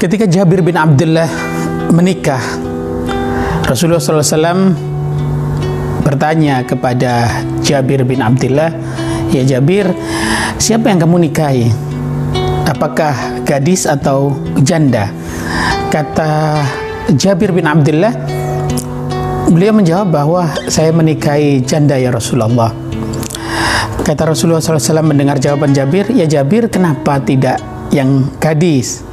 Ketika Jabir bin Abdullah menikah, Rasulullah SAW bertanya kepada Jabir bin Abdullah, "Ya Jabir, siapa yang kamu nikahi? Apakah gadis atau janda?" Kata Jabir bin Abdullah, beliau menjawab bahwa saya menikahi janda ya Rasulullah. Kata Rasulullah SAW mendengar jawaban Jabir, ya Jabir kenapa tidak yang gadis?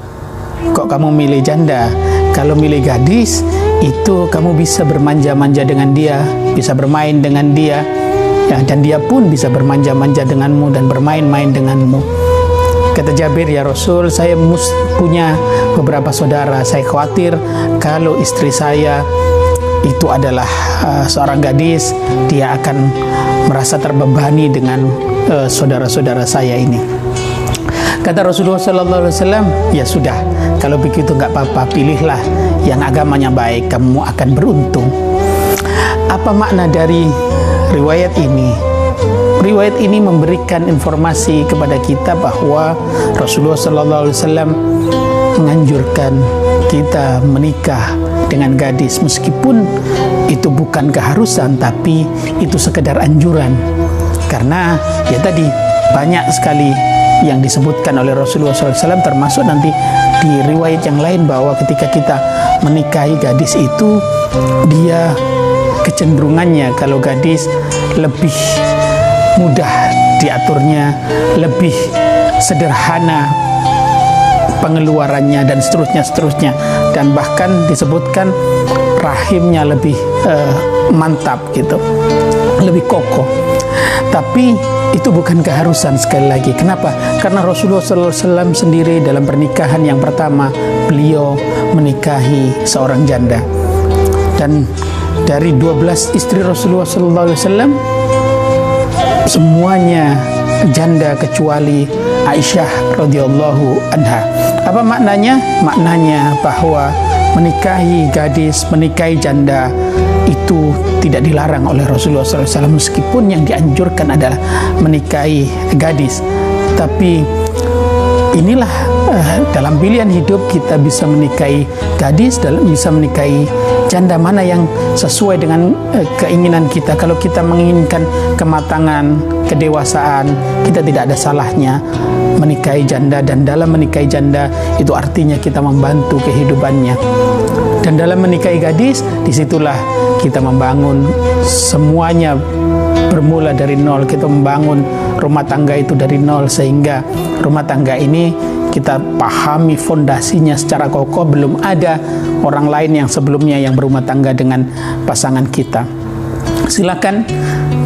Kok kamu milih janda? Kalau milih gadis, itu kamu bisa bermanja-manja dengan dia, bisa bermain dengan dia, ya, dan dia pun bisa bermanja-manja denganmu dan bermain-main denganmu. Kata Jabir, ya Rasul, saya mus punya beberapa saudara. Saya khawatir kalau istri saya itu adalah uh, seorang gadis, dia akan merasa terbebani dengan uh, saudara-saudara saya ini. Kata Rasulullah Sallallahu Alaihi Wasallam, ya sudah, kalau begitu nggak apa-apa, pilihlah yang agamanya baik, kamu akan beruntung. Apa makna dari riwayat ini? Riwayat ini memberikan informasi kepada kita bahwa Rasulullah Sallallahu Alaihi Wasallam menganjurkan kita menikah dengan gadis meskipun itu bukan keharusan tapi itu sekedar anjuran karena ya tadi banyak sekali yang disebutkan oleh Rasulullah SAW termasuk nanti di riwayat yang lain bahwa ketika kita menikahi gadis itu dia kecenderungannya kalau gadis lebih mudah diaturnya lebih sederhana pengeluarannya dan seterusnya seterusnya. Dan bahkan disebutkan rahimnya lebih uh, mantap gitu lebih kokoh tapi itu bukan keharusan sekali lagi. Kenapa? Karena Rasulullah SAW sendiri dalam pernikahan yang pertama beliau menikahi seorang janda dan dari 12 istri Rasulullah SAW semuanya janda kecuali Aisyah radhiyallahu anha. Apa maknanya? Maknanya bahwa menikahi gadis, menikahi janda itu tidak dilarang oleh Rasulullah SAW meskipun yang dianjurkan adalah menikahi gadis tapi inilah uh, dalam pilihan hidup kita bisa menikahi gadis dalam bisa menikahi janda mana yang sesuai dengan uh, keinginan kita. Kalau kita menginginkan kematangan kedewasaan kita tidak ada salahnya menikahi janda. Dan dalam menikahi janda itu artinya kita membantu kehidupannya. Dan dalam menikahi gadis di situlah kita membangun semuanya bermula dari nol. Kita membangun rumah tangga itu dari nol sehingga rumah tangga ini kita pahami fondasinya secara kokoh. Belum ada orang lain yang sebelumnya yang berumah tangga dengan pasangan kita. Silakan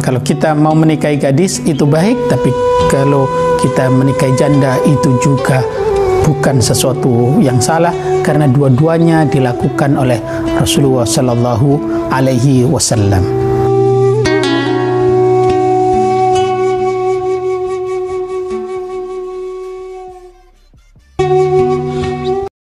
kalau kita mau menikahi gadis itu baik tapi kalau kita menikahi janda itu juga bukan sesuatu yang salah karena dua-duanya dilakukan oleh Rasulullah sallallahu alaihi wasallam.